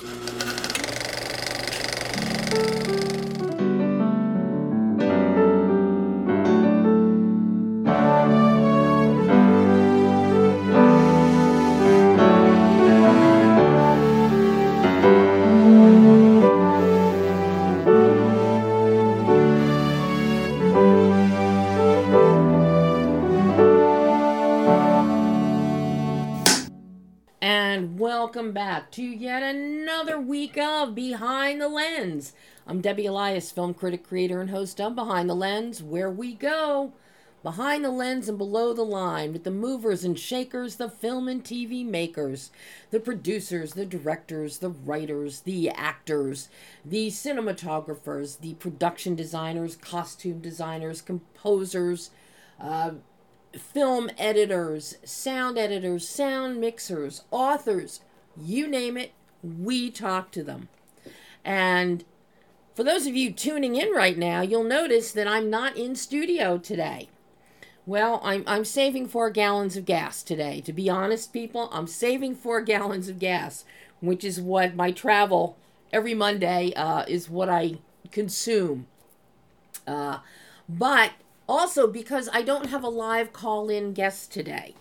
And I'm Debbie Elias, film critic, creator, and host of Behind the Lens, where we go behind the lens and below the line with the movers and shakers, the film and TV makers, the producers, the directors, the writers, the actors, the cinematographers, the production designers, costume designers, composers, uh, film editors, sound editors, sound mixers, authors, you name it, we talk to them. And for those of you tuning in right now, you'll notice that I'm not in studio today. Well, I'm, I'm saving four gallons of gas today. To be honest, people, I'm saving four gallons of gas, which is what my travel every Monday uh, is what I consume. Uh, but also because I don't have a live call in guest today.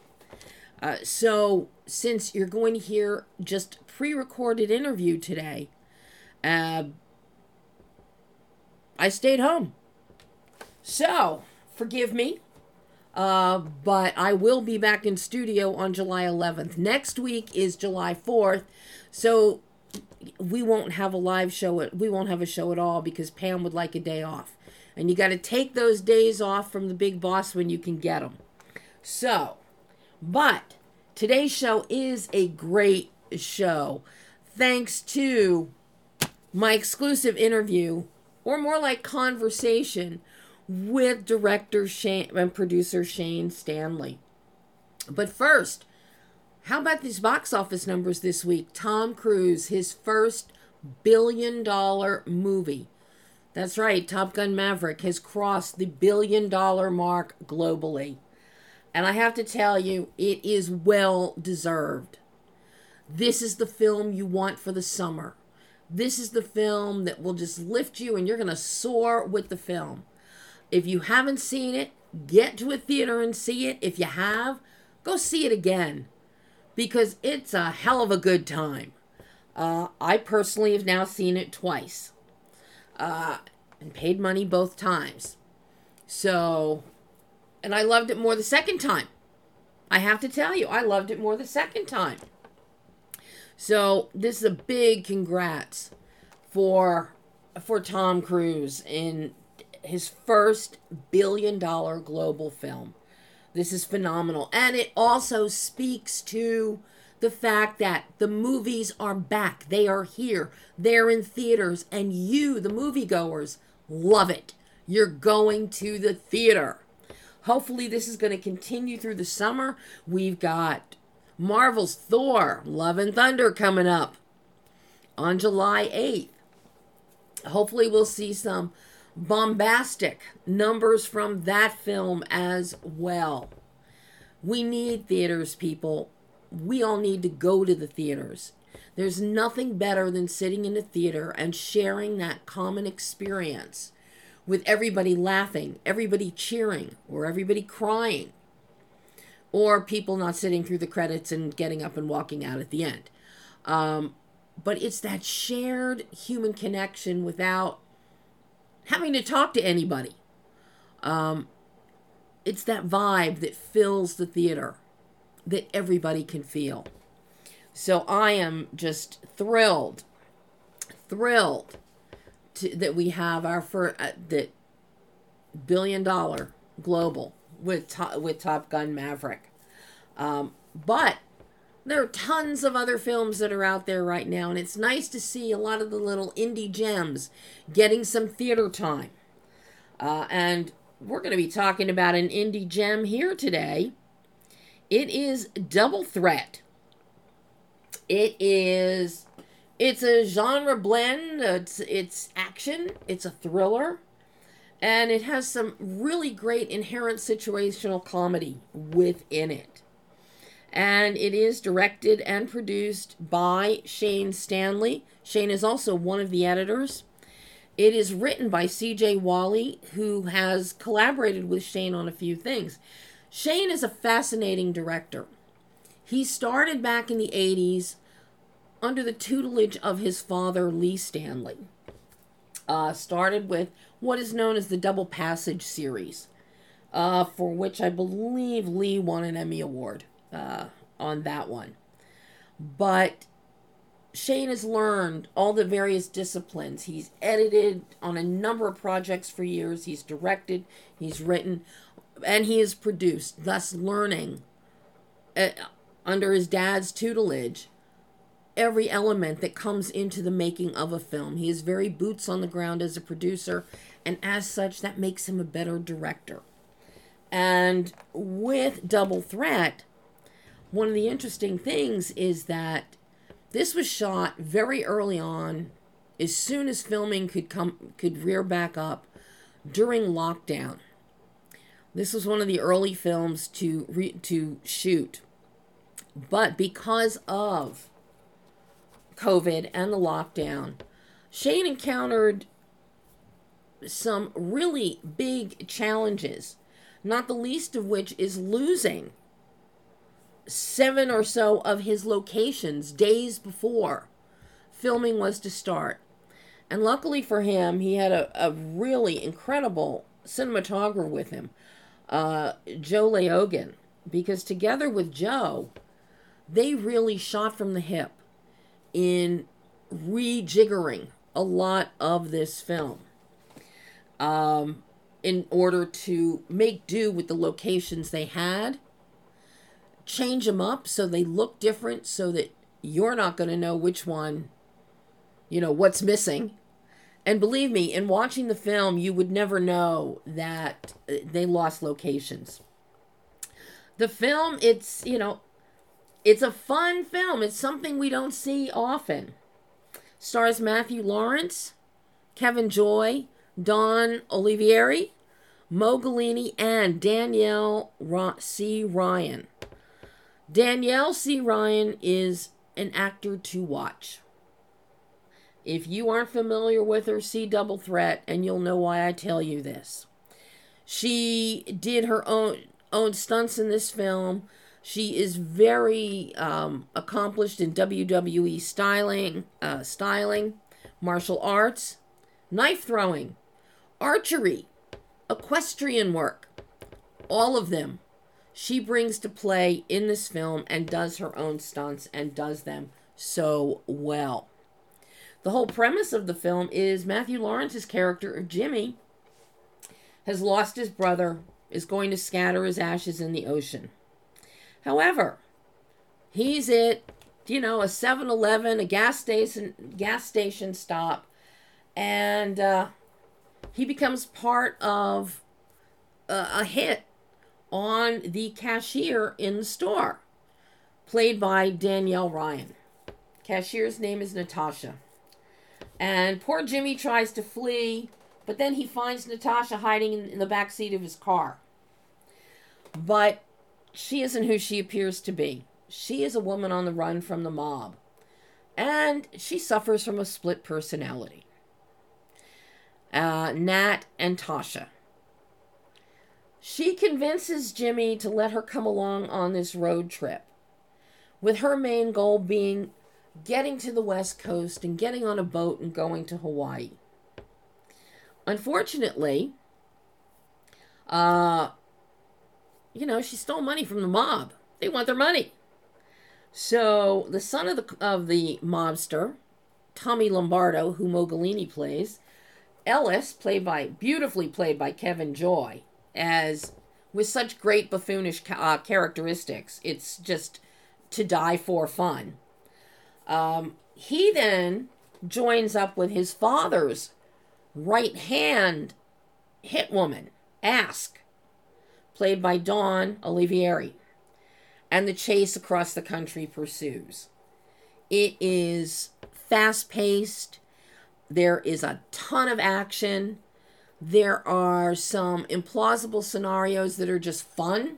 Uh, so, since you're going to hear just pre recorded interview today, uh, I stayed home. So, forgive me. Uh, but I will be back in studio on July 11th. Next week is July 4th. So we won't have a live show. We won't have a show at all because Pam would like a day off. And you got to take those days off from the big boss when you can get them. So, but today's show is a great show thanks to my exclusive interview, or more like conversation, with director Shane and producer Shane Stanley. But first, how about these box office numbers this week? Tom Cruise, his first billion dollar movie. That's right, Top Gun Maverick has crossed the billion dollar mark globally. And I have to tell you, it is well deserved. This is the film you want for the summer. This is the film that will just lift you and you're going to soar with the film. If you haven't seen it, get to a theater and see it. If you have, go see it again because it's a hell of a good time. Uh, I personally have now seen it twice uh, and paid money both times. So, and I loved it more the second time. I have to tell you, I loved it more the second time. So, this is a big congrats for for Tom Cruise in his first billion dollar global film. This is phenomenal. And it also speaks to the fact that the movies are back. They are here. They're in theaters. And you, the moviegoers, love it. You're going to the theater. Hopefully, this is going to continue through the summer. We've got Marvel's Thor, Love and Thunder coming up on July 8th. Hopefully, we'll see some bombastic numbers from that film as well. We need theaters, people. We all need to go to the theaters. There's nothing better than sitting in a theater and sharing that common experience with everybody laughing, everybody cheering, or everybody crying, or people not sitting through the credits and getting up and walking out at the end. Um, but it's that shared human connection without having to talk to anybody. Um, it's that vibe that fills the theater that everybody can feel. So I am just thrilled, thrilled to, that we have our first uh, that billion dollar global with with Top Gun Maverick. Um, but there are tons of other films that are out there right now, and it's nice to see a lot of the little indie gems getting some theater time. Uh, and we're going to be talking about an indie gem here today. It is Double Threat. It is it's a genre blend. It's it's action. It's a thriller, and it has some really great inherent situational comedy within it. And it is directed and produced by Shane Stanley. Shane is also one of the editors. It is written by CJ Walley, who has collaborated with Shane on a few things. Shane is a fascinating director. He started back in the 80s under the tutelage of his father, Lee Stanley. Uh, started with what is known as the Double Passage series, uh, for which I believe Lee won an Emmy Award uh, on that one. But Shane has learned all the various disciplines. He's edited on a number of projects for years. He's directed, he's written, and he has produced, thus learning uh, under his dad's tutelage every element that comes into the making of a film. He is very boots on the ground as a producer, and as such, that makes him a better director. And with Double Threat, one of the interesting things is that this was shot very early on, as soon as filming could come could rear back up during lockdown. This was one of the early films to re, to shoot. But because of COVID and the lockdown, Shane encountered some really big challenges, not the least of which is losing seven or so of his locations days before filming was to start. And luckily for him, he had a, a really incredible cinematographer with him, uh, Joe Leogan, because together with Joe, they really shot from the hip in rejiggering a lot of this film um, in order to make do with the locations they had change them up so they look different so that you're not going to know which one, you know, what's missing. And believe me, in watching the film, you would never know that uh, they lost locations. The film, it's, you know, it's a fun film. It's something we don't see often. Stars Matthew Lawrence, Kevin Joy, Dawn Olivieri, Mo and Danielle C. Ryan. Danielle C. Ryan is an actor to watch. If you aren't familiar with her, see Double Threat, and you'll know why I tell you this. She did her own own stunts in this film. She is very um, accomplished in WWE styling, uh, styling, martial arts, knife throwing, archery, equestrian work, all of them she brings to play in this film and does her own stunts and does them so well. The whole premise of the film is Matthew Lawrence's character, Jimmy, has lost his brother, is going to scatter his ashes in the ocean. However, he's at, you know, a 7-Eleven, a gas station, gas station stop, and uh, he becomes part of uh, a hit on the cashier in the store, played by Danielle Ryan. Cashier's name is Natasha. And poor Jimmy tries to flee, but then he finds Natasha hiding in, the back seat of his car. But she isn't who she appears to be. She is a woman on the run from the mob. And she suffers from a split personality. Uh, Nat and Tasha. She convinces Jimmy to let her come along on this road trip, with her main goal being getting to the West Coast and getting on a boat and going to Hawaii. Unfortunately, uh, you know, she stole money from the mob. They want their money. So the son of the of the mobster, Tommy Lombardo, who Mo Gallini plays, Ellis, played by beautifully played by Kevin Joy, as with such great buffoonish uh, characteristics. It's just to die for fun. Um, he then joins up with his father's right hand hit woman, Ask, played by Dawn Olivieri, and the chase across the country pursues. It is fast paced. There is a ton of action. There are some implausible scenarios that are just fun,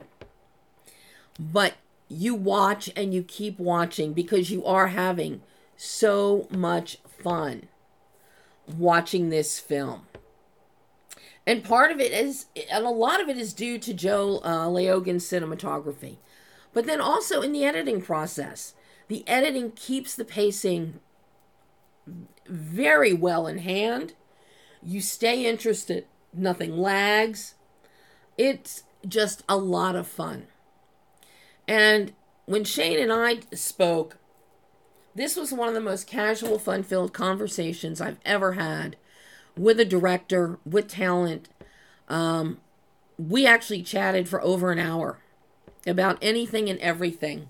but you watch and you keep watching because you are having so much fun watching this film. And part of it is, and a lot of it is due to Joe uh, Laogan's cinematography. But then also in the editing process, the editing keeps the pacing very well in hand. You stay interested, nothing lags. It's just a lot of fun. And when Shane and I spoke, this was one of the most casual, fun filled conversations I've ever had with a director, with talent. Um, we actually chatted for over an hour about anything and everything.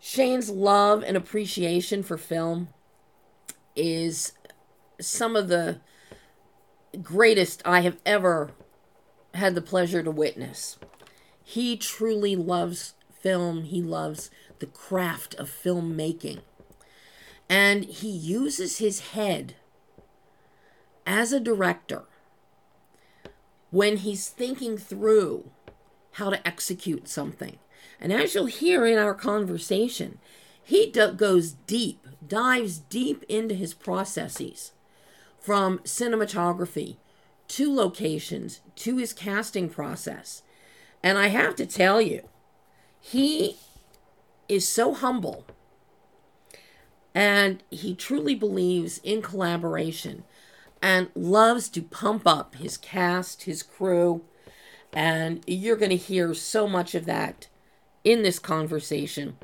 Shane's love and appreciation for film is some of the greatest I have ever had the pleasure to witness. He truly loves film, he loves the craft of filmmaking. And he uses his head as a director when he's thinking through how to execute something. And as you'll hear in our conversation, he goes deep, dives deep into his processes from cinematography to locations to his casting process. And I have to tell you, he is so humble and he truly believes in collaboration and loves to pump up his cast, his crew. And you're going to hear so much of that in this conversation.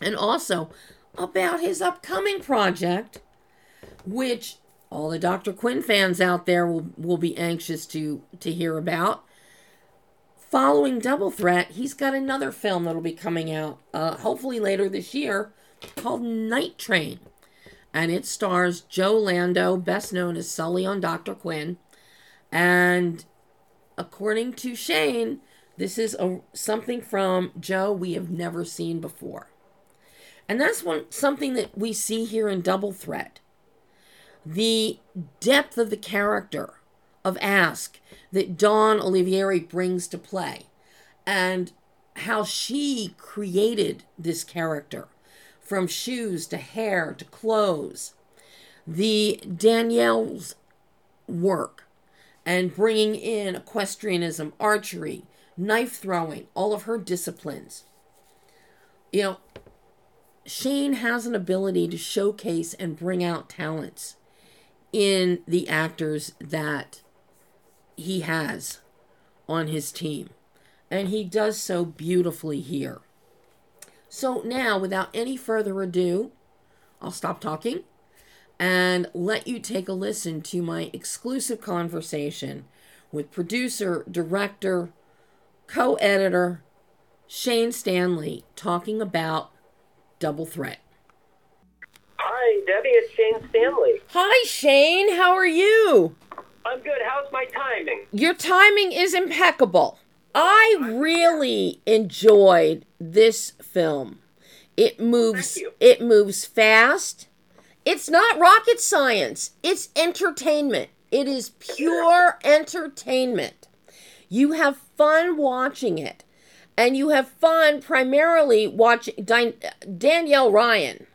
And also about his upcoming project, which all the Dr. Quinn fans out there will, will be anxious to, to hear about. Following Double Threat, he's got another film that'll be coming out, uh, hopefully later this year, called Night Train. And it stars Joe Lando, best known as Sully on Dr. Quinn. And according to Shane, this is a, something from Joe we have never seen before. And that's one something that we see here in Double Threat the depth of the character of Ask that Dawn Olivieri brings to play and how she created this character from shoes to hair to clothes. The Danielle's work and bringing in equestrianism, archery, knife throwing, all of her disciplines. You know, Shane has an ability to showcase and bring out talents in the actors that he has on his team. And he does so beautifully here. So now, without any further ado, I'll stop talking and let you take a listen to my exclusive conversation with producer, director, co editor Shane Stanley talking about Double Threat. Hi, Debbie. It's Shane Stanley. Hi, Shane. How are you? I'm good. How's my timing? Your timing is impeccable. I really enjoyed this film. It moves it moves fast. It's not rocket science. It's entertainment. It is pure entertainment. You have fun watching it. And you have fun primarily watching Danielle Ryan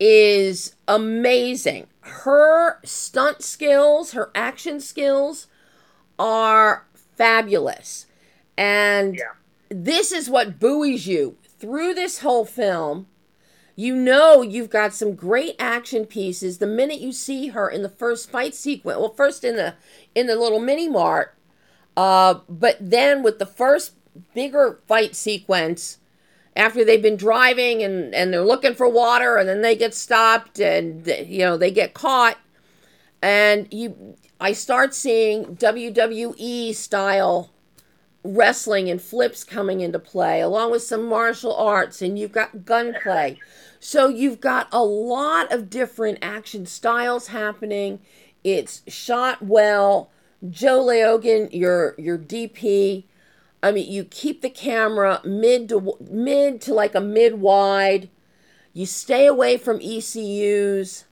is amazing. Her stunt skills, her action skills are fabulous. And yeah. This is what buoys you through this whole film. You know you've got some great action pieces the minute you see her in the first fight sequence. Well, first in the in the little mini mart, uh, but then with the first bigger fight sequence after they've been driving and, and they're looking for water and then they get stopped and you know they get caught and you I start seeing WWE style wrestling and flips coming into play along with some martial arts and you've got gunplay. So you've got a lot of different action styles happening. It's shot well. Joe Laogan, your your DP, I mean, you keep the camera mid to mid to like a mid wide. You stay away from ECUs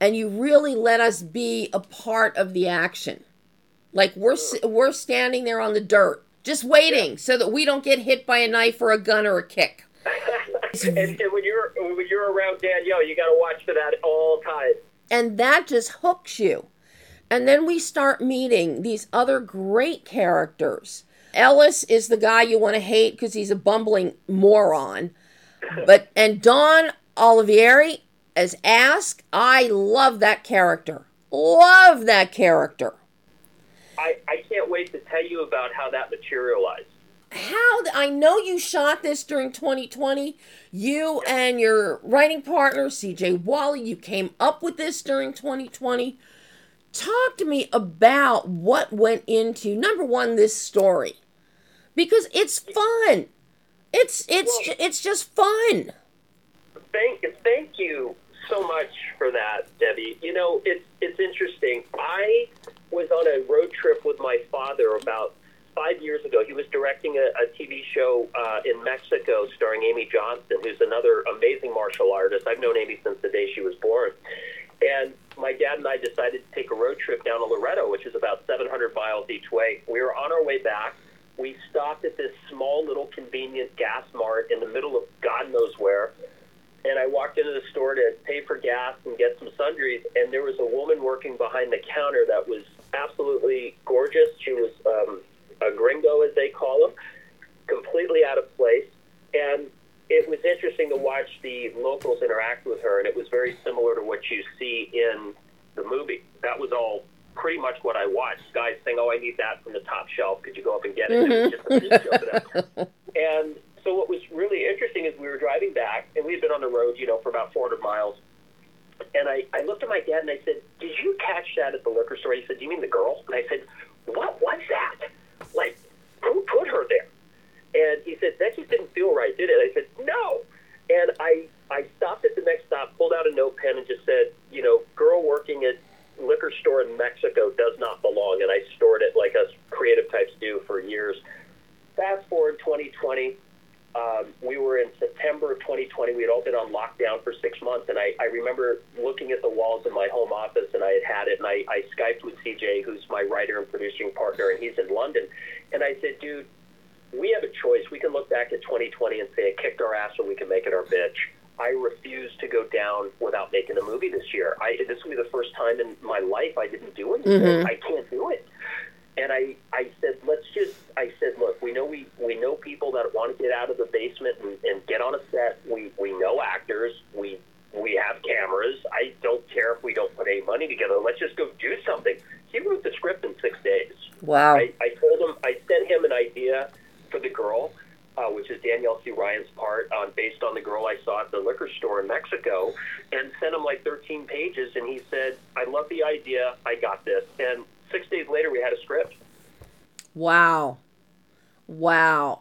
and you really let us be a part of the action. Like we're we're standing there on the dirt just waiting so that we don't get hit by a knife or a gun or a kick. and, and when you're when you're around Danielle, you got to watch for that all time. and that just hooks you. And then we start meeting these other great characters. Ellis is the guy you want to hate because he's a bumbling moron. But and Dawn Olivieri as Ask, I love that character. Love that character. I, I can't wait to tell you about how that materialized. How th- I know you shot this during 2020. You and your writing partner CJ Walley, you came up with this during 2020. Talk to me about what went into number one this story because it's fun. It's it's Well- it's just fun. Thank thank you so much for that, Debbie. You know, it's it's interesting. I was on a road trip with my father about five years ago. He was directing a, a TV show uh, in Mexico starring Amy Johnston, who's another amazing martial artist. I've known Amy since the day she was born. And my dad and I decided to take a road trip down to Loreto, which is about 700 miles each way. We were on our way back. We stopped at this small little convenient gas mart in the middle of God knows where and I walked into the store to pay for gas and get some sundries, and there was a woman working behind the counter that was absolutely gorgeous. She was um, a gringo, as they call them, completely out of place, and it was interesting to watch the locals interact with her, and it was very similar to what you see in the movie. That was all pretty much what I watched. Guys saying, "Oh, I need that from the top shelf. Could you go up and get it?" It was just a big joke of them. And so what was really interesting is we were driving back, and we had been on the road, you know, for about 400 miles. And I, I looked at my dad and I said, "Did you catch that at the liquor store?" He said, "Do you mean the girl?" And I said, "What was that? Like, who put her there?" And he said, "That just didn't feel right, did it?" I said, "No." And I I stopped at the next stop, pulled out a note pen, and just said, "You know, girl working at liquor store in Mexico does not belong." And I stored it like us creative types do for years. Fast forward 2020 um, we were in September of 2020. We had all been on lockdown for six months, and I, I remember looking at the walls in my home office, and I had had it, and I, I Skyped with CJ, who's my writer and producing partner, and he's in London, and I said, dude, we have a choice. We can look back at 2020 and say it kicked our ass, or we can make it our bitch. I refuse to go down without making a movie this year. I, this will be the first time in my life I didn't do anything. Mhm. I can't do it. And I, I said, let's just, I said, look, we know we, we know people that want to get out of the basement and, and get on a set. We, we know actors. We, we have cameras. I don't care if we don't put any money together. Let's just go do something. He wrote the script in six days. Wow. I, I told him, I sent him an idea for the girl, uh, which is Danielle C. Ryan's part, uh, based on the girl I saw at the liquor store in Mexico, and sent him like 13 pages. And he said, I love the idea. I got this. And six days later, we had a script. Wow. Wow.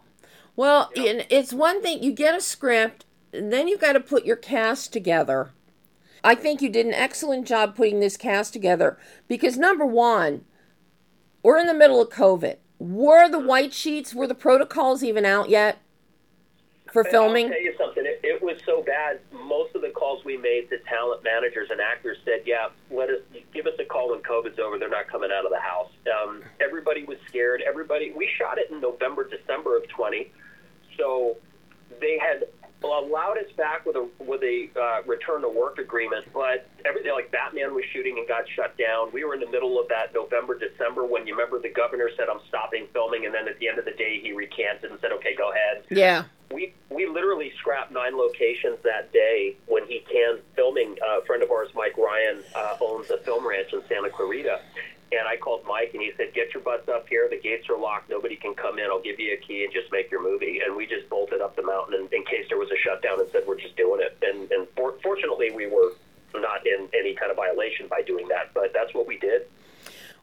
Well, Yeah. it's one thing you get a script, and then you've got to put your cast together. I think you did an excellent job putting this cast together because number one, we're in the middle of COVID. Were the mm-hmm. white sheets, were the protocols even out yet for filming? I'll tell you something. It, it was so bad. Most of the calls we made to talent managers and actors said, "Yeah, let us give us a call when COVID's over. They're not coming out of the house." Um, everybody was scared. Everybody. We shot it in November, December of 20, so they had allowed us back with a with a uh, return to work agreement, but everything like Batman was shooting and got shut down. We were in the middle of that November, December when you remember the governor said, "I'm stopping filming," and then at the end of the day he recanted and said, "Okay, go ahead." Yeah. we we literally scrapped nine locations that day when he canned filming. Uh, a friend of ours, Mike Ryan, uh, owns a film ranch in Santa Clarita, and I called Mike and he said, "Get your butts up here. The gates are locked. Nobody can come in. I'll give you a key and just make your movie." And we just bolted up the mountain in, in case there was a shutdown and said, "We're just doing it." And and for, fortunately, we were not in any kind of violation by doing that, but that's what we did.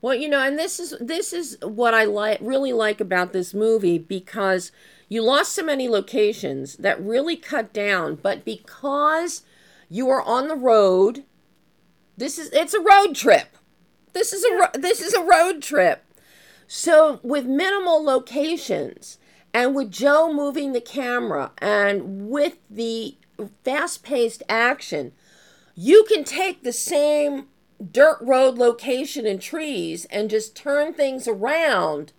Well, you know, and this is this is what I like really like about this movie because you lost so many locations that really cut down, but because you are on the road, this is it's a road trip. This is a ro- this is a road trip. So with minimal locations and with Joe moving the camera and with the fast-paced action, you can take the same dirt road location and trees and just turn things around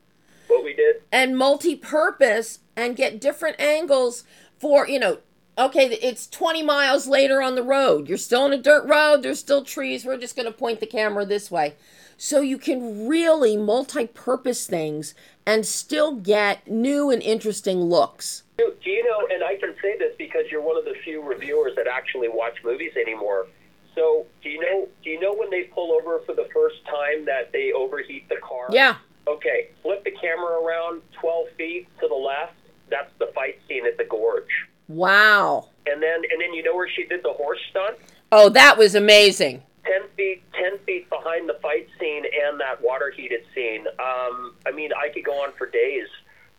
What we did. and multi-purpose and get different angles for, you know, okay, it's 20 miles later on the road. You're still on a dirt road, there's still trees. We're just going to point the camera this way. So you can really multi purpose things and still get new and interesting looks. Do, do you know, and I can say this because you're one of the few reviewers that actually watch movies anymore. So do you know do you know when they pull over for the first time that they overheat the car? Yeah. Okay, flip the camera around 12 feet to the left. That's the fight scene at the gorge. Wow. And then and then you know where she did the horse stunt? Oh, that was amazing. 10 feet 10 feet behind the fight scene and that water heated scene um, i mean i could go on for days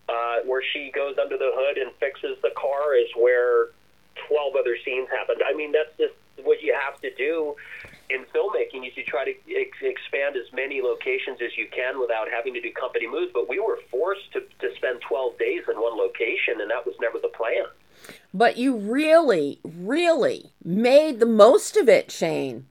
uh, where she goes under the hood and fixes the car is where 12 other scenes happened i mean that's just what you have to do in filmmaking is you try to ex- expand as many locations as you can without having to do company moves but we were forced to, to spend 12 days in one location and that was never the plan but you really really made the most of it shane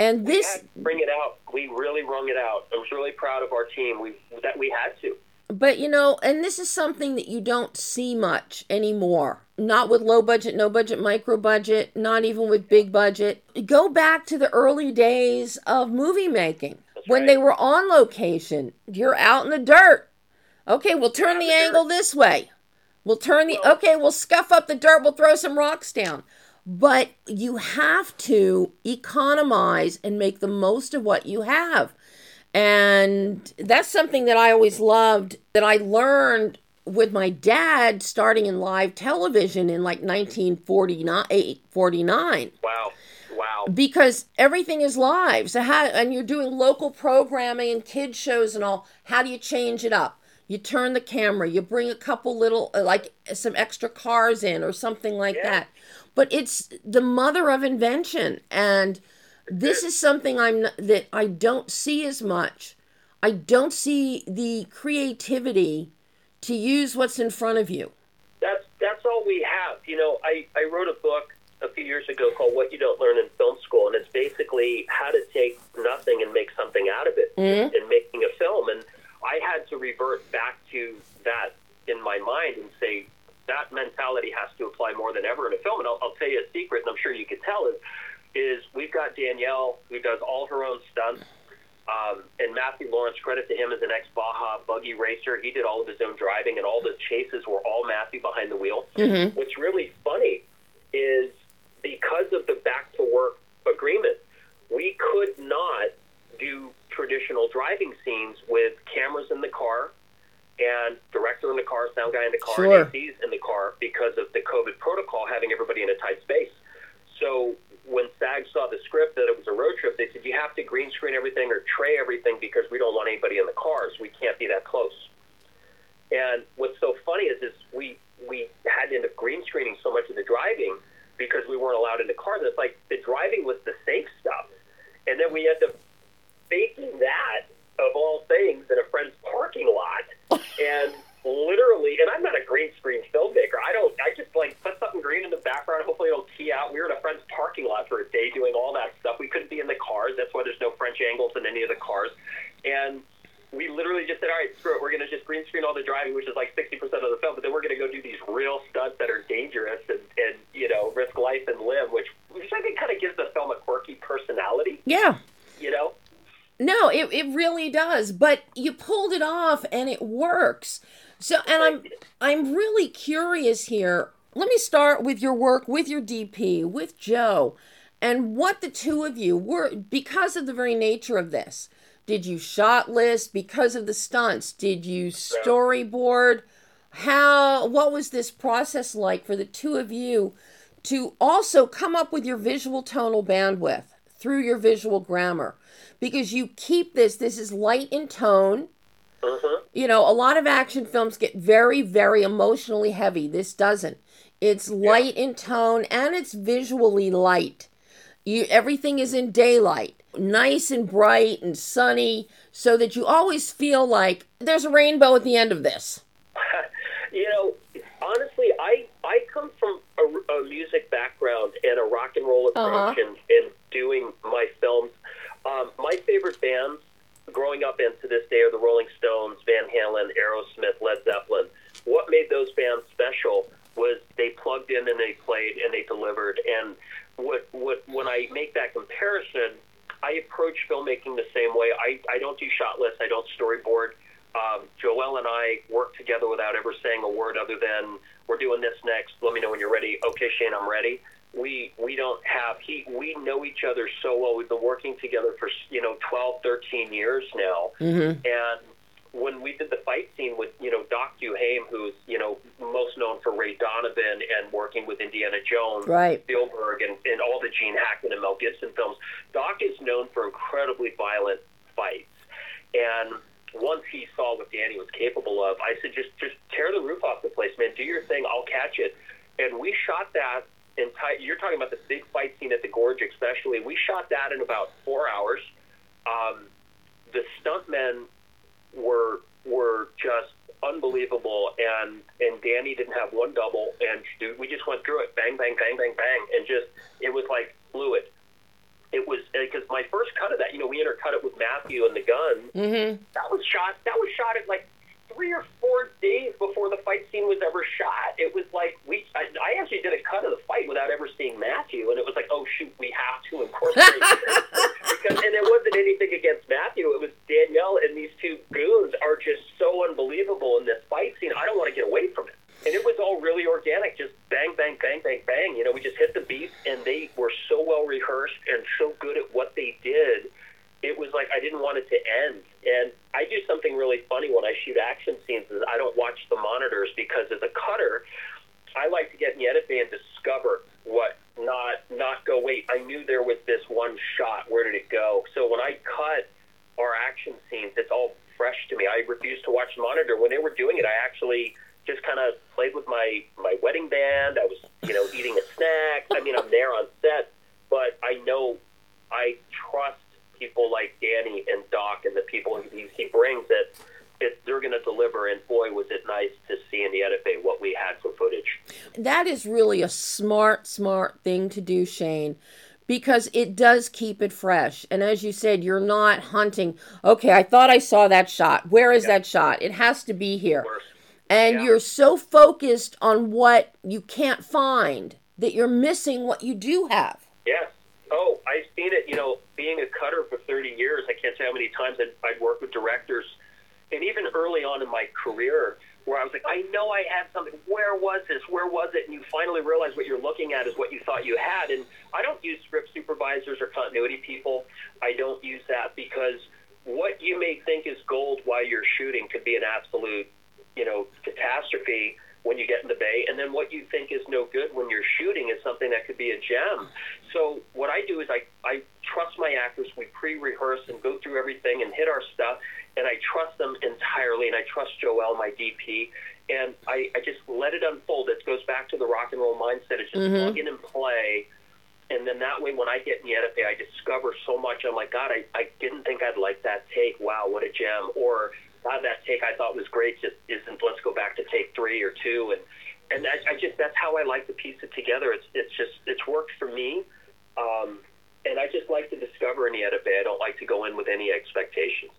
and this bring it out. We really wrung it out. I was really proud of our team. We that we had to. But you know, and this is something that you don't see much anymore. Not with low budget, no budget, micro budget, not even with big budget. Go back to the early days of movie making That's when right. they were on location. You're out in the dirt. Okay, we'll turn the the dirt. angle this way. We'll turn the okay, we'll scuff up the dirt, we'll throw some rocks down. But you have to economize and make the most of what you have. And that's something that I always loved that I learned with my dad starting in live television in like 1949 49 Wow. Wow. because everything is live so how and you're doing local programming and kid shows and all how do you change it up you turn the camera you bring a couple little uh, like some extra cars in or something like Yeah. that but it's the mother of invention and this is something i'm that i don't see as much i don't see the creativity to use what's in front of you That's that's all we have. You know, I, I wrote a book a few years ago called What You Don't Learn in Film School, and it's basically how to take nothing and make something out of it Mhm. in making a film. And I had to revert back to that in my mind and say that mentality has to apply more than ever in a film. And I'll, I'll tell you a secret, and I'm sure you could tell is is we've got Danielle who does all her own stunts. Um, and Matthew Lawrence, credit to him as an ex Baja buggy racer. He did all of his own driving, and all the chases were all Matthew behind the wheel. Mhm. What's really funny is because of the back to work agreement, we could not do traditional driving scenes with cameras in the car and director in the car, sound guy in the car, Sure. and ACs in the car because of the COVID protocol having everybody in a tight space. So when SAG saw the script that it was a road trip, they said you have to green screen everything or tray everything because we don't want anybody in the cars. We can't be that close. And what's so funny is, is we we had to end up green screening so much of the driving because we weren't allowed in the cars. It's like the driving was the safe stuff, and then we ended up faking that of all things in a friend's parking lot, and literally. And I'm not a green screen filmmaker. I don't. I just like put something green in the background. Hopefully it'll key out. We were in a friend's parking lot for a day doing all that stuff. We couldn't be in the cars. That's why there's no French angles in any of the cars, and we literally just said, all right, screw it. We're going to just green screen all the driving, which is like 60% of the film, but then we're going to go do these real stunts that are dangerous and, and you know, risk life and limb, which, which I think kind of gives the film a quirky personality, yeah you know? No, it, it really does. But you pulled it off and it works. So and I'm I'm really curious here. Let me start with your work with your DP, with Joe, and what the two of you were because of the very nature of this. Did you shot list because of the stunts? Did you storyboard? How what was this process like for the two of you to also come up with your visual tonal bandwidth through your visual grammar? Because you keep this, this is light in tone. Mm-hmm. You know, a lot of action films get very, very emotionally heavy. This doesn't. It's light in tone and it's visually light. You everything is in daylight, nice and bright and sunny, so that you always feel like there's a rainbow at the end of this. you know, honestly, I I come from a, a music background and a rock and roll approach Uh-huh. in, in doing my films. Um, my favorite bands growing up and to this day are the Rolling Stones, Van Halen, Aerosmith, Led Zeppelin. What made those bands special was they plugged in and they played and they delivered. And what what when I make that comparison, I approach filmmaking the same way. I, I don't do shot lists. I don't storyboard. Um, Joel and I work together without ever saying a word other than we're doing this next. Let me know when you're ready. Okay, Shane, I'm ready. We we don't have he we know each other so well. We've been working together for you know 12, 13 years now, Mm-hmm. and when we did the fight scene with you know Doc Duhame, who's you know most known for Ray Donovan and working with Indiana Jones, Right. Spielberg, and, and all the Gene Hackman and Mel Gibson films, Doc is known for incredibly violent fights. And once he saw what Danny was capable of, I said, just just tear the roof off the place, man. Do your thing. I'll catch it. And we shot that. Entire, you're talking about the big fight scene at the Gorge, especially. We shot that in about four hours. Um, the stuntmen were were just unbelievable, and and Danny didn't have one double, and dude, we just went through it, bang, bang, bang, bang, bang, and just it was like fluid. It was because my first cut of that, you know, we intercut it with Matthew and the gun. Mm-hmm. That was shot. That was shot at like three or four days before the fight scene was ever shot. It was like we. I, I actually did a cut of the fight without ever seeing Matthew, and it was like, oh shoot, we have to incorporate because, and it wasn't anything against Matthew. It was Danielle and these two goons are just so unbelievable in this fight scene. I don't want to get away from it. And it was all really organic, just bang, bang, bang, bang, bang. You know, we just hit the beat, and they were so well rehearsed and so good at what they did. It was like I didn't want it to end. And I do something really funny when I shoot action scenes is I don't watch the monitors because as a cutter, I like to get in the edit bay and discover what not not go. Wait, I knew there was this one shot. Where did it go? So when I cut our action scenes, it's all fresh to me. I refuse to watch the monitor. When they were doing it, I actually just kind of played with my my wedding band. I was you know eating a snack. I mean, I'm there on set, but I know I trust people like Danny and Doc and the people he, he brings that it, they're going to deliver. And boy, was it nice to see in the edit bay what we had for footage. That is really a smart, smart thing to do, Shane, because it does keep it fresh. And as you said, you're not hunting, okay, I thought I saw that shot. Where is that shot? It has to be here. And Yeah. you're so focused on what you can't find that you're missing what you do have. Yes. Oh, I've seen it. You know, being a cutter for 30 years, I can't say how many times I'd, I'd worked with directors, and even early on in my career, where I was like, I know I had something. Where was this? Where was it? And you finally realize what you're looking at is what you thought you had. And I don't use script supervisors or continuity people. I don't use that because what you may think is gold while you're shooting could be an absolute, you know, catastrophe when you get in the bay, and then what you think is no good when you're shooting is something that could be a gem. So what I do is I, I trust my actors. We pre-rehearse and go through everything and hit our stuff, and I trust them entirely, and I trust Joel, my DP, and I, I just let it unfold. It goes back to the rock and roll mindset. It's just mm-hmm. plug in and play. And then that way, when I get in the edit bay, I discover so much. I'm like, God, I, I didn't think I'd like that take. Wow, what a gem. Or, God, that take I thought was great just isn't. Let's go back to take three or two. And and I, I just that's how I like to piece it together. It's it's just it's worked for me. Um, and I just like to discover edit bay. I don't like to go in with any expectations.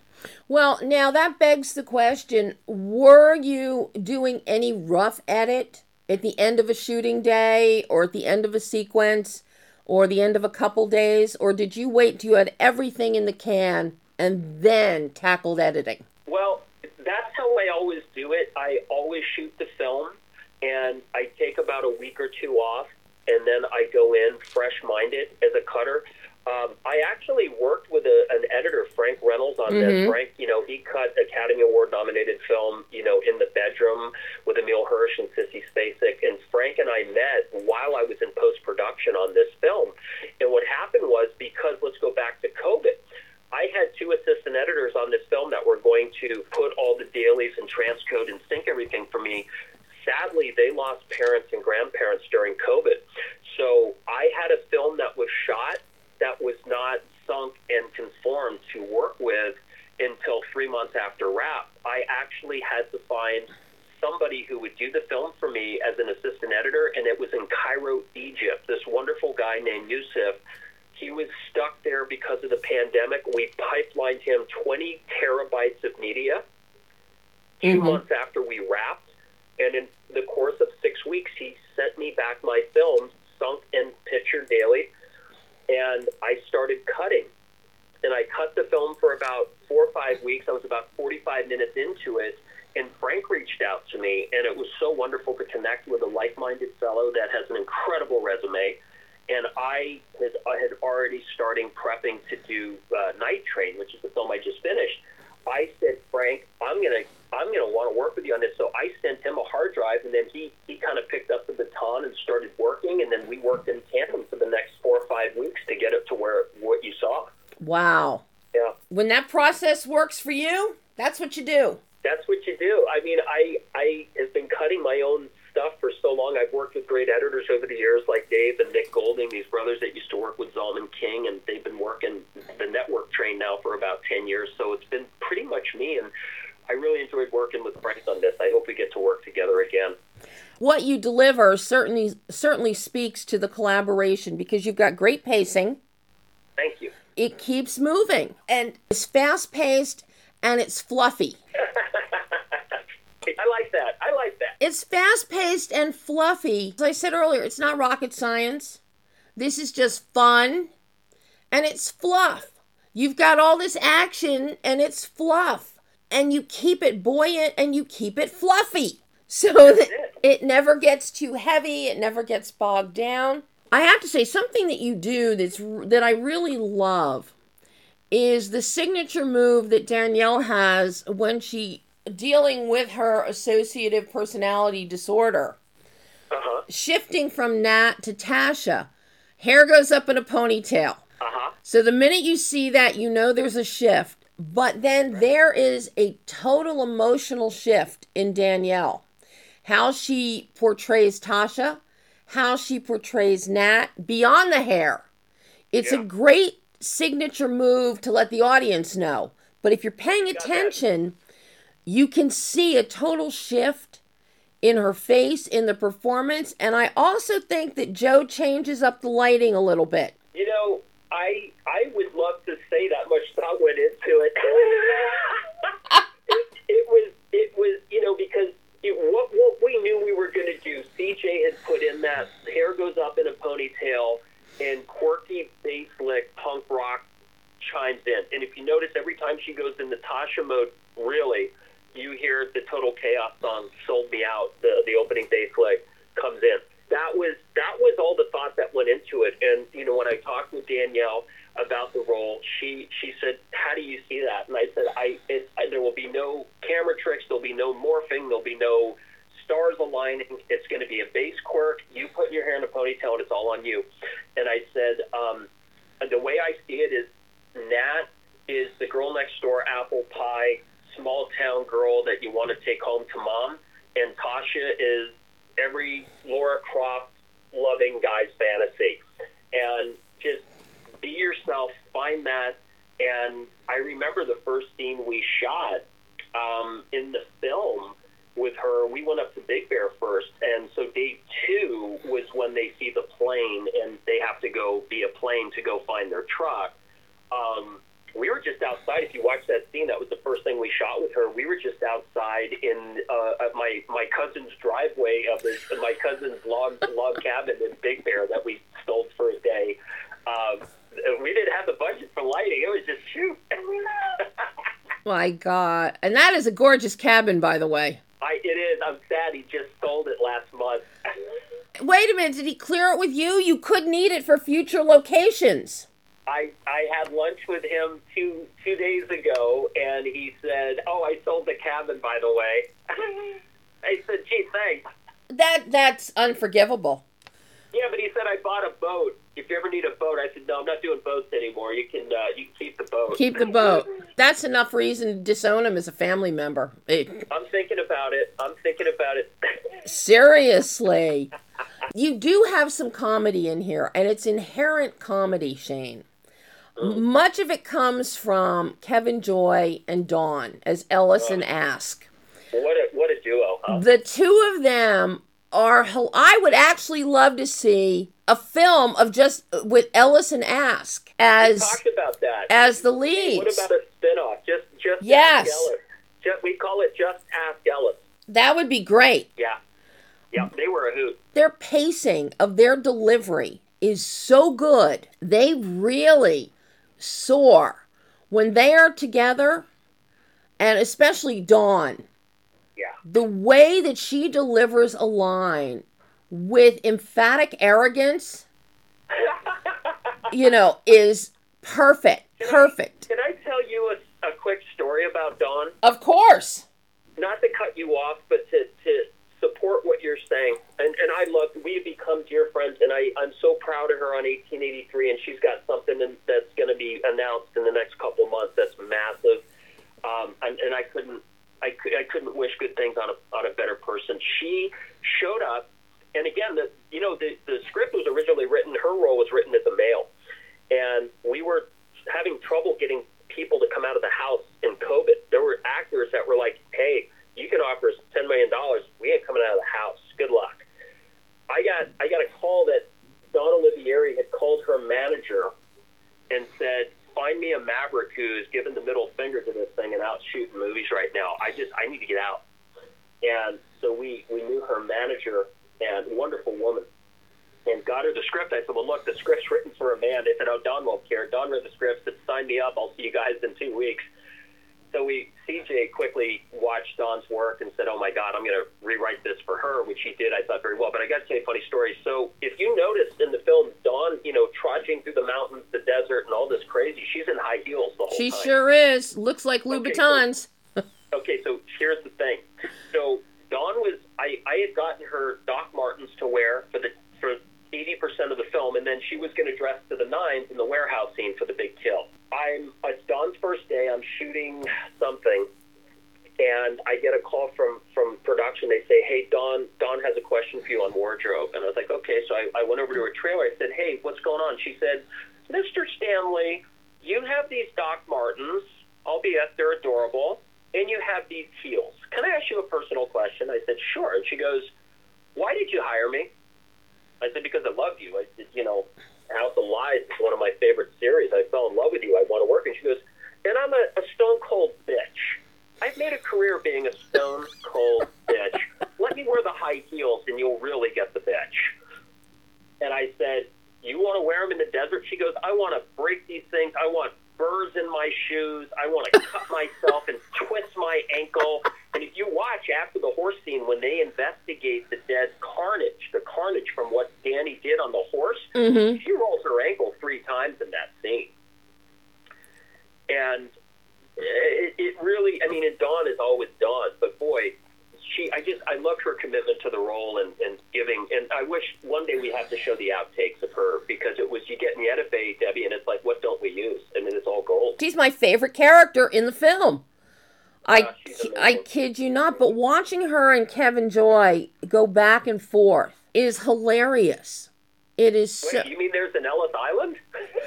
Well, now that begs the question were you doing any rough edit at the end of a shooting day or at the end of a sequence or the end of a couple days? Or did you wait till you had everything in the can and then tackled editing? Well, that's how I always do it. I always shoot the film, and I take about a week or two off, and then I go in fresh minded as a cutter. Um, I actually worked with a, an editor, Frank Reynolds, on this. Frank, you know, he cut Academy Award nominated film, you know, in the bedroom with Emile Hirsch and Sissy Spacek. And Frank and I met while I was in post production on this film. And what happened was because let's go back to COVID. I had two assistant editors on this film that were going to put all the dailies and transcode and sync everything for me. Sadly, they lost parents and grandparents during COVID. So I had a film that was shot that was not sunk and conformed to work with until three months after wrap. I actually had to find somebody who would do the film for me as an assistant editor, and it was in Cairo, Egypt. This wonderful guy named Yusuf he was stuck there because of the pandemic. We pipelined him 20 terabytes of media 2 mm-hmm. months after we wrapped. And in the course of six weeks, he sent me back my films, sunk and picture daily. And I started cutting. and I cut the film for about four or five weeks. I was about 45 minutes into it, and Frank reached out to me, and it was so wonderful to connect with a like-minded fellow that has an incredible resume. And I had, I had already starting prepping to do uh, Night Train, which is the film I just finished. I said, Frank, I'm gonna I'm gonna want to work with you on this. So I sent him a hard drive, and then he he kind of picked up the baton and started working, and then we worked in tandem for the next four or five weeks to get it to where what you saw. Wow. Yeah. When that process works for you, that's what you do. That's what you do. I mean, I I have been cutting my own stuff for so long. I've worked with great editors over the years, like Dave and Nick Golding, these brothers that used to work with Zalman King, and they've been working the network train now for about ten years. So it's been pretty much me, and I really enjoyed working with Frank on this. I hope we get to work together again. What you deliver certainly certainly speaks to the collaboration because you've got great pacing. Thank you. It keeps moving and it's fast paced and it's fluffy. I like that. I like that. It's fast paced and fluffy. As I said earlier, it's not rocket science. This is just fun and it's fluff. You've got all this action and it's fluff. And you keep it buoyant and you keep it fluffy. So that it never gets too heavy, it never gets bogged down. I have to say something that you do that's that I really love is the signature move that Danielle has when she dealing with her associative personality disorder. Uh-huh. Shifting from Nat to Tasha. Hair goes up in a ponytail. Uh-huh. So the minute you see that, you know there's a shift. But then there is a total emotional shift in Danielle. How she portrays Tasha, how she portrays Nat beyond the hair. It's Yeah. a great signature move to let the audience know. But if you're paying attention, you can see a total shift in her face, in the performance. And I also think that Joe changes up the lighting a little bit. You know, I I would love to say that much thought went into it. it, was it was you know because it, what what we knew we were going to do. CJ had put in that hair goes up in a ponytail and quirky bass lick punk rock chimes in. And if you notice, every time she goes in Natasha mode, really, you hear the Total Chaos song "Sold Me Out." The the opening bass lick comes in. That was that was all the thought that went into it. And you know, when I talked with Danielle about the role, she she said, "How do you see that?" And I said, "I, it, I there will be no camera tricks. There'll be no morphing. There'll be no stars aligning. It's going to be a bass quirk. You put your hair in a ponytail, and it's all on you." And I said, um, "The way I see it is, Nat is the girl next door, apple pie, small town girl that you want to take home to mom, and Tasha is every Lara Croft loving guy's fantasy. And just be yourself, find that. And I remember the first scene we shot um, in the film with her. We went up to Big Bear first, and so day two was when they see the plane and they have to go be a plane to go find their truck. Um, we were just outside. If you watch that scene, that was the first thing we shot with her. We were just outside in uh, at my my cousin's driveway of the my cousin's log log cabin in Big Bear that we stole for a day. Um, we didn't have the budget for lighting. It was just shoot. My God. And that is a gorgeous cabin, by the way. I, it is. I'm sad he just sold it last month. Wait a minute. Did he clear it with you? You could need it for future locations. I I had lunch with him two two days ago, and he said, "Oh, I sold the cabin, by the way." I said, "Gee, thanks." That That's unforgivable. Yeah, but he said I bought a boat. If you ever need a boat, I said, "No, I'm not doing boats anymore. You can uh, you can keep the boat." Keep the boat. That's enough reason to disown him as a family member. Eh, I'm thinking about it. I'm thinking about it. Seriously. You do have some comedy in here, and it's inherent comedy, Shane. Much of it comes from Kevin Joy and Dawn as Ellis and Ask. what a what a duo! Huh? The two of them are. I would actually love to see a film of just with Ellis and Ask as Talked about that. as the leads. What about a spinoff? Just just Yes. Ask Ellis. Just, we call it just Ask Ellis. that would be great. Yeah, yeah. They were a hoot. their pacing of their delivery is so good. They really soar when they are together, and especially Dawn, Yeah. the way that she delivers a line with emphatic arrogance, you know, is perfect. Perfect. Can I tell you a, a quick story about Dawn? Of course. Not to cut you off, but to, to support what you're saying. And, and I love, we have become dear friends, and I, I'm so proud of her on 1883, and she's got something in, that's going to be announced in the next couple months that's massive. Um, and, and I couldn't, I, could, I couldn't wish good things on a, on a better person. She showed up, and again, the, you know, the, the script was originally written, her role was written at the Mail, and we were having trouble getting people to come out of the house in COVID. There were actors that were like, "Hey, you can offer us ten million dollars. We ain't coming out of the house. Good luck." I got I got a call that Dawn Olivieri had called her manager and said, "Find me a maverick who's giving the middle finger to this thing and out shooting movies right now. I just I need to get out." And so we we knew her manager and wonderful woman and got her the script. I said, "Well, look, the script's written for a man." They said, "Oh, Dawn won't care." Dawn read the script, said, "Sign me up. I'll see you guys in two weeks." So we, CJ, quickly watched Dawn's work and said, "Oh my God, I'm going to rewrite this for her," which he did. I thought very well. But I got to tell you a funny story. So if you noticed in the film, Dawn, you know, trudging through the mountains, the desert, and all this crazy, she's in high heels the whole She time. She sure is. Looks like Okay, Louboutins. Okay, so here's the thing. So Dawn was I, I had gotten her Doc Martens to wear for the for eighty percent of the film, and then she was going to dress to the nines in the warehouse scene for the big kill. I'm it's Dawn's first day. I'm shooting something, and I get a call from from production. They say, "Hey, Dawn, Dawn has a question for you on wardrobe." And I was like, "Okay." So I, I went over to her trailer. I said, "Hey, what's going on?" She said, "Mr. Stanley, you have these Doc Martens, albeit they're adorable, and you have these heels. Can I ask you a personal question?" I said, "Sure." And she goes, "Why did you hire me?" I said, "Because I love you. I, said, you know, House of Lies is one of my favorite series. I fell in love with you. I want to work." And she goes, "And I'm a, a stone cold bitch. I've made a career being a stone cold bitch. Let me wear the high heels, and you'll really get the bitch." And I said, "You want to wear them in the desert?" She goes, "I want to break these things. I want burrs in my shoes. I want to cut myself and twist my ankle." And if you watch after the horse scene, when they investigate the dead carnage, the carnage from what Danny did on the horse, Mm-hmm. she rolls her ankle three times in that scene. And it, it really, I mean, and Dawn is always Dawn, but boy, she, I just, I loved her commitment to the role and, and giving, and I wish one day we have to show the outtakes of her because it was, you get in the edit bay, Debbie, and it's like, what don't we use? I mean, it's all gold. She's my favorite character in the film. I, Yeah, she's ki- amazing. I kid you not, but watching her and Kevin Joy go back and forth is hilarious. It is so. Wait, you mean there's an Ellis Island?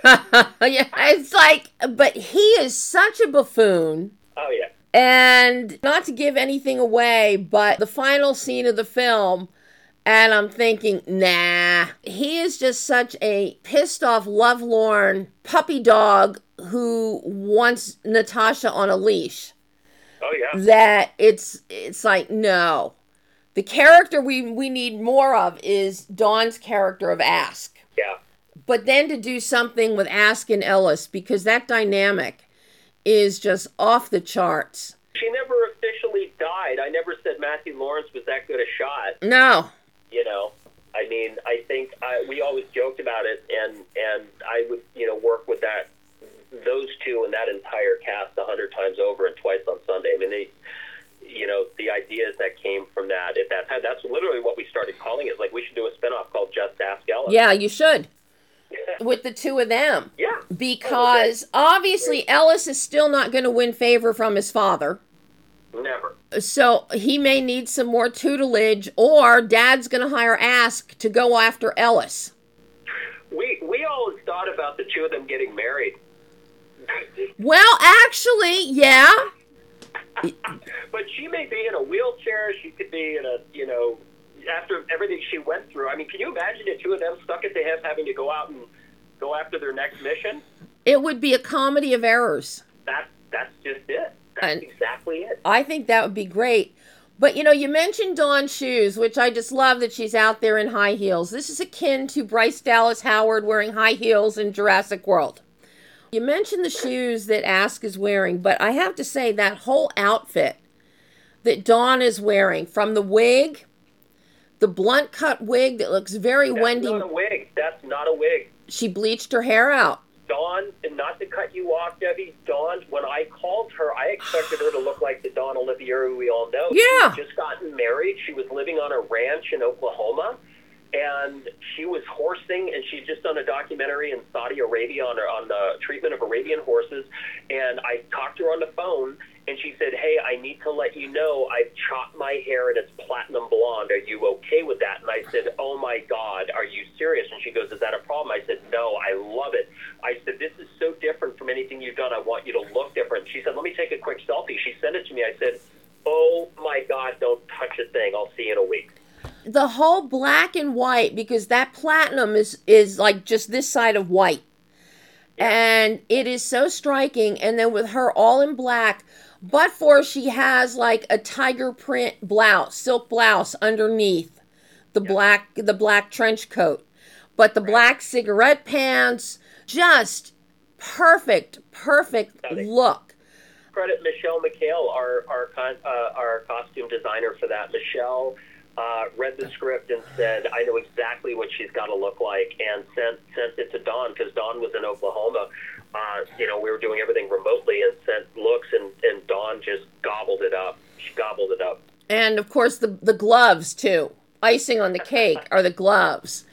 yeah, it's like, but he is such a buffoon. oh, yeah. And not to give anything away, but the final scene of the film, and I'm thinking, nah, he is just such a pissed off, lovelorn puppy dog who wants Natasha on a leash Oh, yeah. that it's it's like no. The character we we need more of is Dawn's character of Ask. Yeah. But then to do something with Ask and Ellis because that dynamic is just off the charts. She never officially died. I never said Matthew Lawrence was that good a shot. No. you know i mean i think I, we always joked about it and and i would you know work with that those two and that entire cast a hundred times over and twice on sunday i mean they you know the ideas that came from that at that time that's literally what we started calling it like we should do a spinoff called just ask ellis Yeah, you should. With the two of them. yeah Because obviously Ellis is still not going to win favor from his father. never So he may need some more tutelage, or dad's going to hire Ask to go after Ellis. we we always thought about the two of them getting married Well, actually, yeah. but she may be in a wheelchair. She could be in a, you know, after everything she went through. I mean, can you imagine the two of them stuck at the hip having to go out and go after their next mission? It would be a comedy of errors. That that's just it. That's And- exactly it. I think that would be great. But you know, you mentioned Dawn Shoes, which I just love that she's out there in high heels. This is akin to Bryce Dallas Howard wearing high heels in Jurassic World. You mentioned the shoes that Ask is wearing, but I have to say that whole outfit that Dawn is wearing, from the wig, the blunt cut wig that looks very That's Wendy. not a wig. That's not a wig. She bleached her hair out. Dawn, and not to cut you off, Debbie, Dawn, when I called her, I expected her to look like the Dawn Olivieri who we all know. Yeah. She just gotten married. She was living on a ranch in Oklahoma. And she was horsing, and she'd just done a documentary in Saudi Arabia on, her, on the treatment of Arabian horses. And I talked to her on the phone, and she said, Hey, I need to let you know I've chopped my hair and it's platinum blonde. Are you okay with that? And I said, Oh my God, are you serious? And she goes, Is that a problem? I said, No, I love it. I said, This is so different from anything you've done. I want you to look different. She said, Let me take a quick selfie. She sent it to me. I said, Oh my God, don't touch a thing. I'll see you in a week. The whole black and white, because that platinum is is like just this side of white. And it is so striking. And then with her all in black, but for she has like a tiger print blouse, silk blouse underneath the black the black trench coat. But the black cigarette pants, just perfect, perfect it. look. credit Michelle McHale, our our con, uh, our costume designer for that. Michelle uh, read the script and said, "I know exactly what she's got to look like," and sent sent it to Dawn because Dawn was in Oklahoma. Uh, you know, we were doing everything remotely and sent looks, and and Dawn just gobbled it up. She gobbled it up. And of course the the gloves too. Icing on the cake are the gloves.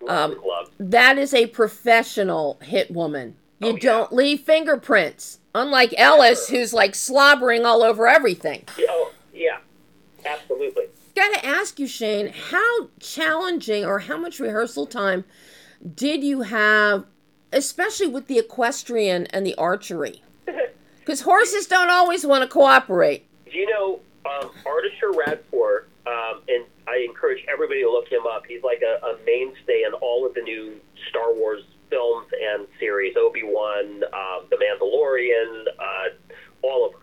Love the gloves. That is a professional hit woman. You Oh, don't leave fingerprints. Unlike Ellis, who's like slobbering all over everything. Oh, yeah, absolutely. Gotta ask you, Shane, how challenging or how much rehearsal time did you have, especially with the equestrian and the archery? Because horses don't always want to cooperate. You know, um, Artisher um, and I encourage everybody to look him up. He's like a, a mainstay in all of the new Star Wars films and series Obi Wan, uh, The Mandalorian, uh, all of them.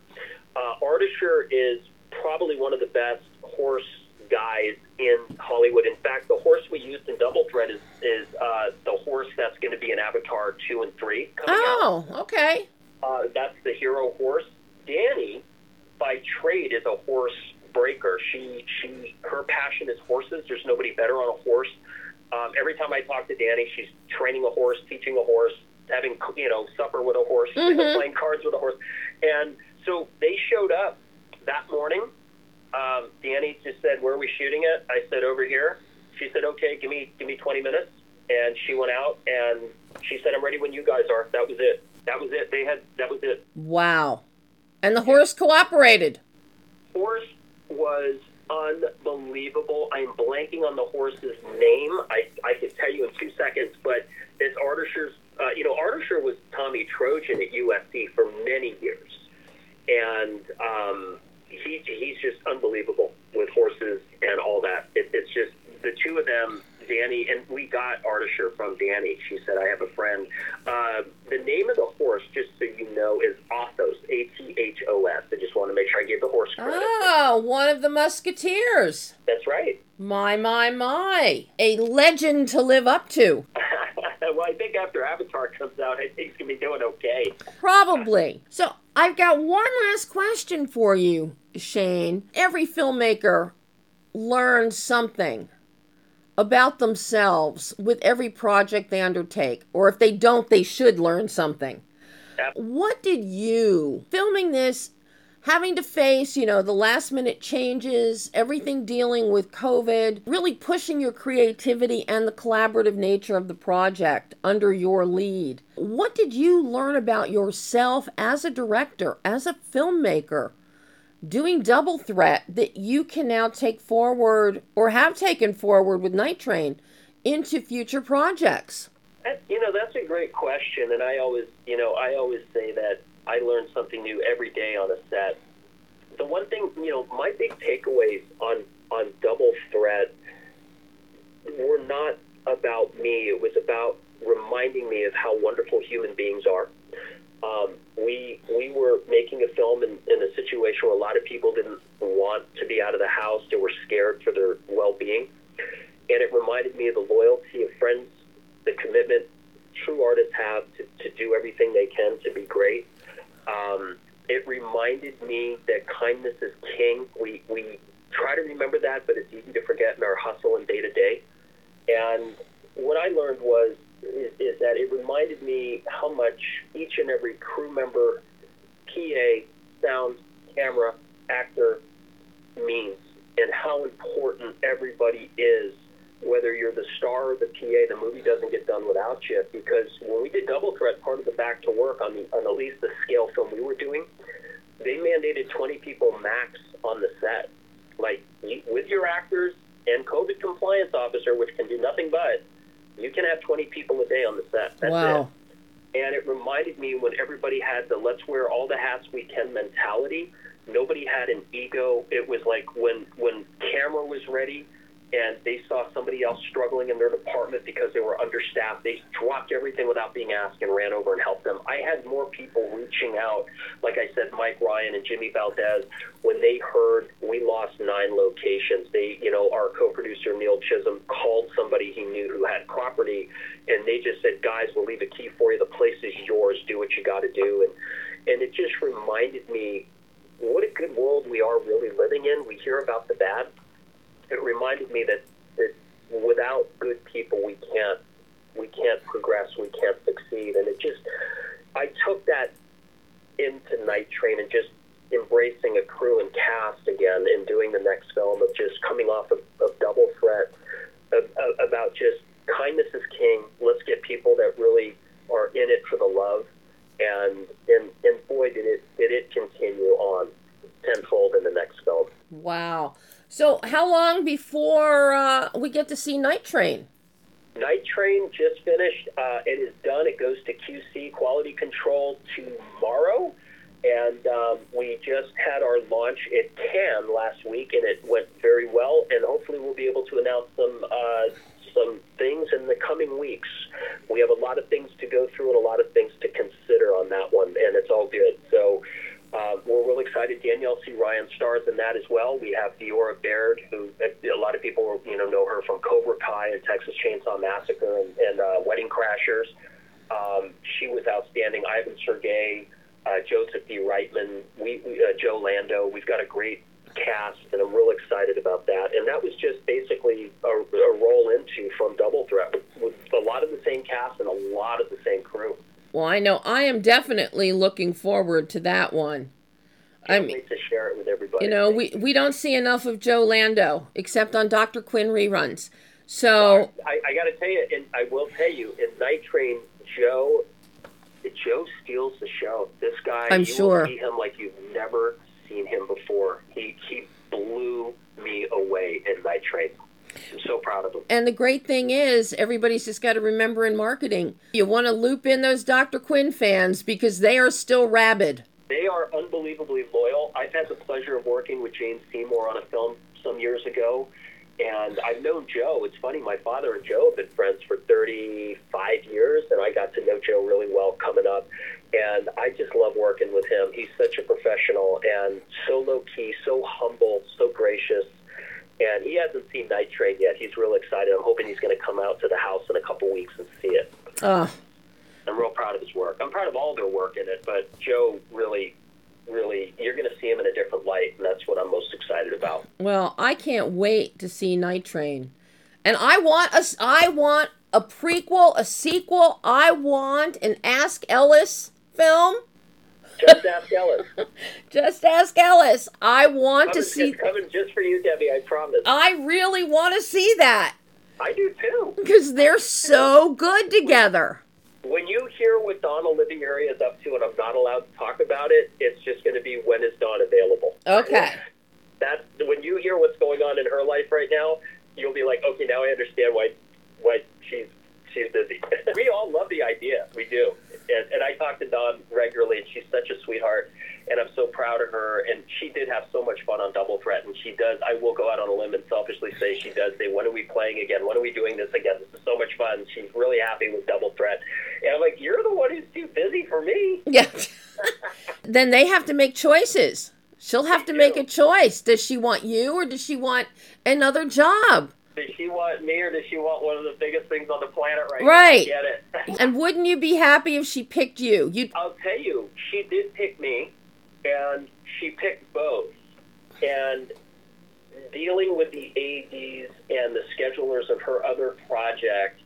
Uh, Artisher is probably one of the best horse guys in Hollywood. In fact, the horse we used in Double Threat is, is uh, the horse that's going to be in Avatar 2 and 3 coming out Oh, okay. uh, that's the hero horse. Danny, by trade, is a horse breaker. She she her passion is horses. There's nobody better on a horse. Um, every time I talk to Danny, she's training a horse, teaching a horse, having you know supper with a horse, Mhm. playing cards with a horse, and so they showed up that morning. Um, Danny just said, "Where are we shooting it?" I said, "Over here." She said, "Okay, give me give me 20 minutes." And she went out and she said, "I'm ready when you guys are." That was it. That was it. They had that was it. Wow. And the horse cooperated. horse was unbelievable. I'm blanking on the horse's name. I, I can tell you in two seconds, but it's Artisher's. Uh, you know, Artisher was Tommy Trojan at USC for many years, and um, he he's just unbelievable with horses and all that. It, it's just the two of them. Danny and we got Artisher from Danny. She said, "I have a friend." Uh, the name of the horse, just so you know, is Athos. A T H O S. I just want to make sure I give the horse credit. Oh, one of the musketeers. That's right. My, my, my. A legend to live up to. well, I think after Avatar comes out, I think he's gonna be doing okay. Probably. So I've got one last question for you, Shane. Every filmmaker learns something about themselves with every project they undertake. Or if they don't, they should learn something. What did you, filming this, having to face, you know, the last minute changes, everything dealing with COVID, really pushing your creativity and the collaborative nature of the project under your lead. What did you learn about yourself as a director, as a filmmaker, doing double threat that you can now take forward or have taken forward with Night Train into future projects? Uh, you know, that's a great question, and I always, you know, I always say that I learn something new every day on a set. The one thing, you know, my big takeaways on on Double Threat were not about me. It was about reminding me of how wonderful human beings are. Um, we we were making a film in, in a situation where a lot of people didn't want to be out of the house. They were scared for their well being, and it reminded me of the loyalty of friends, the commitment true artists have to, to do everything they can Um, it reminded me that kindness is king. We we try to remember that, but it's easy to forget in our hustle and day to day. And what I learned was is, is that it reminded me how much each and every crew member, PA, sound, camera, actor means, and how important everybody is. Whether you're the star or the PA, the movie doesn't get done without you. Because when we did Double Threat, part of the back to work on the on at least the scale film we were doing, they mandated 20 people max on the set. Like you, with your actors and COVID compliance officer, which can do nothing but, you can have 20 people a day on the set. That's wow. it. And it reminded me when everybody had the let's wear all the hats we can mentality. Nobody had an ego. It was like when when camera was ready and they saw somebody else struggling in their department because they were understaffed, they dropped everything without being asked and ran over and helped them. I had more people reaching out, like I said, Mike Ryan and Jimmy Valdez, when they heard we lost nine locations. They, you know, our co-producer Neil Chisholm called somebody he knew who had property, and they just said, "Guys, we'll leave a key for you. The place is yours. Do what you got to do." And and it just reminded me what a good world we are really living in. We hear about the bad it reminded me that, that without good people, we can't we can't progress, we can't succeed, and it just I took that into Night Train and just embracing a crew and cast again and doing the next film of just coming off of, of Double Threat of, of, about just kindness is king. Let's get people that really are in it for the love, and and and boy did it did it continue on tenfold in the next film. Wow. So, how long before uh, we get to see Night Train? Night Train just finished. Uh, it is done. It goes to QC quality control tomorrow, and um, we just had our launch at Cannes last week, and it went very well. And hopefully, we'll be able to announce some uh, some things in the coming weeks. We have a lot of things to go through and a lot of things to consider on that one, and it's all good. So. Uh, we're real excited. Danielle C. Ryan stars in that as well. We have Diora Baird, who a lot of people you know know her from Cobra Kai and Texas Chainsaw Massacre and, and uh, Wedding Crashers. Um, she was outstanding. Ivan Sergei, uh, Joseph D. Reitman, we, we uh, Joe Lando. We've got a great cast, and I'm real excited about that. And that was just basically a, a roll into from Double Threat with, with a lot of the same cast and a lot of the same crew. Well, I know I am definitely looking forward to that one. I mean, to share it with everybody. You know, we, we don't see enough of Joe Lando except on Dr. Quinn reruns. So I, I got to tell you, and I will tell you, in Night Train, Joe, Joe steals the show. This guy, I'm you sure. will see him like you've never seen him before. He he blew me away in Night Train. I'm so proud of them. And the great thing is, everybody's just got to remember in marketing, you want to loop in those Dr. Quinn fans because they are still rabid. They are unbelievably loyal. I've had the pleasure of working with Jane Seymour on a film some years ago, and I've known Joe. It's funny, my father and Joe have been friends for 35 years, and I got to know Joe really well coming up. And I just love working with him. He's such a professional and so low key, so humble, so gracious and he hasn't seen Night Train yet. He's real excited. I'm hoping he's going to come out to the house in a couple weeks and see it. Oh. I'm real proud of his work. I'm proud of all their work in it, but Joe really, really, you're going to see him in a different light, and that's what I'm most excited about. Well, I can't wait to see Night Train, and I want a, I want a prequel, a sequel. I want an Ask Ellis film just ask Ellis. just ask Ellis. I want coming, to see. coming just for you, Debbie. I promise. I really want to see that. I do too. Because they're so good together. When you hear what Dawn Olivieri is up to, and I'm not allowed to talk about it, it's just going to be when is Dawn available. Okay. That's when you hear what's going on in her life right now. You'll be like, okay, now I understand why why she's she's busy. we all love the idea. We do and, and I talk to Dawn regularly, and she's such a sweetheart, and I'm so proud of her. And she did have so much fun on Double Threat, and she does. I will go out on a limb and selfishly say she does say, "When are we playing again? When are we doing this again? This is so much fun." She's really happy with Double Threat, and I'm like, "You're the one who's too busy for me." Yeah. then they have to make choices. She'll have to make a choice. Does she want you or does she want another job? Does she want me or does she want one of the biggest things on the planet right, Right. now? Get it. And wouldn't you be happy if she picked you? You I'll tell you, she did pick me, and she picked both. And dealing with the ADs and the schedulers of her other project,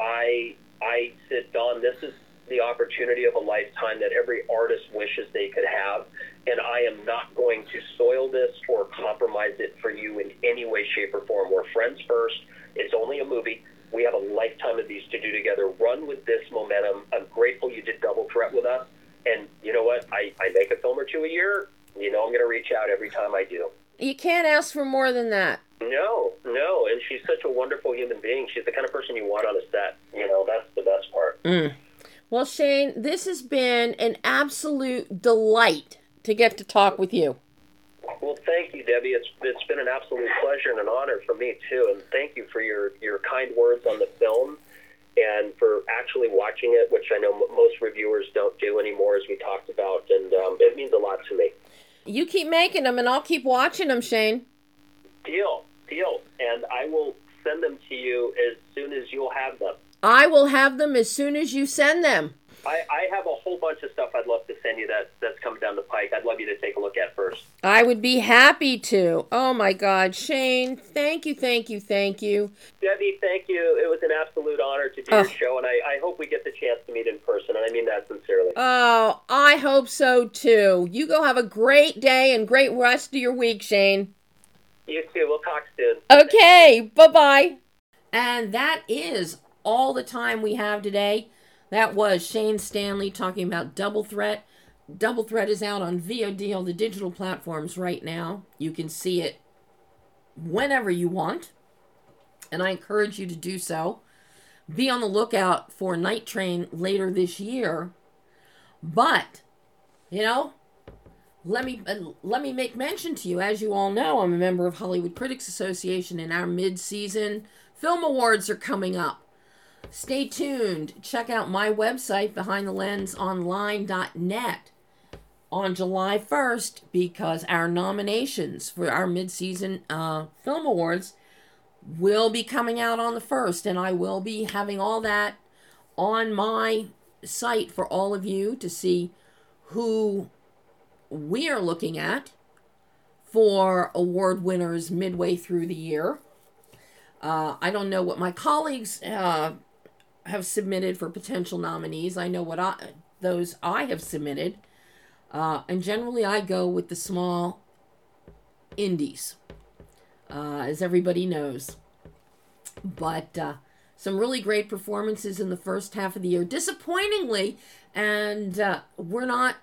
I I said, Dawn, this is the opportunity of a lifetime that every artist wishes they could have, and I am not going to soil this or compromise it for you in any way, shape, or form. We're friends first. It's only a movie. We have a lifetime of these to do together. Run with this momentum. I'm grateful you did Double Threat with us. And you know what? I, I make a film or two a year. You know I'm going to reach out every time I do. you can't ask for more than that. No, no. And she's such a wonderful human being. She's the kind of person you want on a set. You know, that's the best part. Mm. Well, Shane, this has been an absolute delight to get to talk with you. Well, thank you, Debbie. It's it's been an absolute pleasure and an honor for me too. And thank you for your your kind words on the film, and for actually watching it, which I know m- most reviewers don't do anymore, as we talked about. And um, it means a lot to me. You keep making them, and I'll keep watching them, Shane. Deal, deal. And I will send them to you as soon as you'll have them. I will have them as soon as you send them. I, I have a whole bunch of stuff I'd love to send you that that's coming down the pike. I'd love you to take a look at first. I would be happy to. Oh my God, Shane, thank you, thank you, thank you. Debbie, thank you. It was an absolute honor to do Oh. your show, and I, I hope we get the chance to meet in person, and I mean that sincerely. Oh, I hope so too. You go have a great day and great rest of your week, Shane. You too. We'll talk soon. Okay, bye bye. And that is all the time we have today. That was Shane Stanley talking about Double Threat. Double Threat is out on VOD on the digital platforms right now. You can see it whenever you want, and I encourage you to do so. Be on the lookout for Night Train later this year. But, you know, let me uh, let me make mention to you as you all know i'm a member of hollywood critics association and our mid-season film awards are coming up stay tuned check out my website behindthelensonline.net on july 1st because our nominations for our mid-season uh, film awards will be coming out on the 1st and i will be having all that on my site for all of you to see who we are looking at for award winners midway through the year. Uh, I don't know what my colleagues uh, have submitted for potential nominees. I know what I, those I have submitted. Uh, and generally, I go with the small indies, uh, as everybody knows. But uh, some really great performances in the first half of the year. Disappointingly, and uh, we're not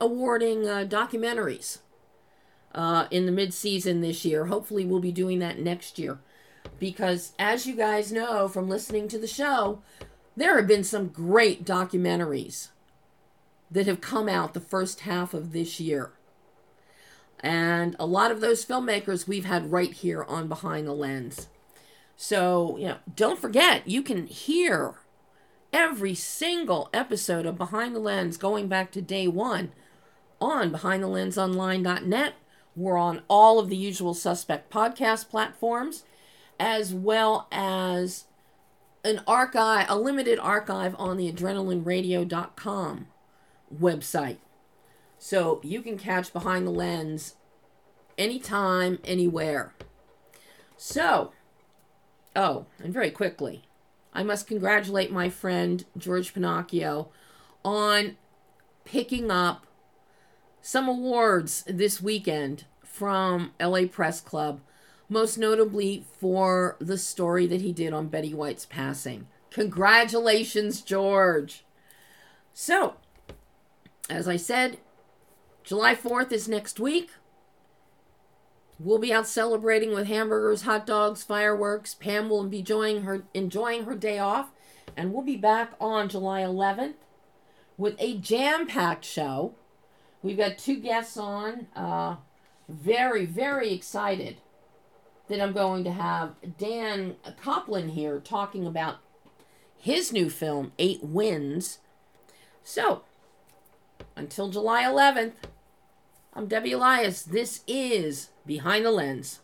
awarding uh, documentaries uh, in the mid-season this year. Hopefully, we'll be doing that next year, because as you guys know from listening to the show, there have been some great documentaries that have come out the first half of this year. And a lot of those filmmakers we've had right here on Behind the Lens. So, you know, don't forget, you can hear every single episode of Behind the Lens going back to day one on BehindTheLensOnline.net. We're on all of the usual suspect podcast platforms, as well as an archive, a limited archive on the AdrenalineRadio.com website. So you can catch Behind the Lens anytime, anywhere. So, oh, and very quickly, I must congratulate my friend George Pennacchio on picking up some awards this weekend from LA Press Club, most notably for the story that he did on Betty White's passing. Congratulations, George! So, as I said, July 4th is next week. We'll be out celebrating with hamburgers, hot dogs, fireworks. Pam will be enjoying her enjoying her day off, and we'll be back on July 11th with a jam-packed show. We've got two guests on. Uh, very, very excited that I'm going to have Dan Copland here talking about his new film, Eight Wins. So, until July 11th, I'm Debbie Elias. This is Behind the Lens.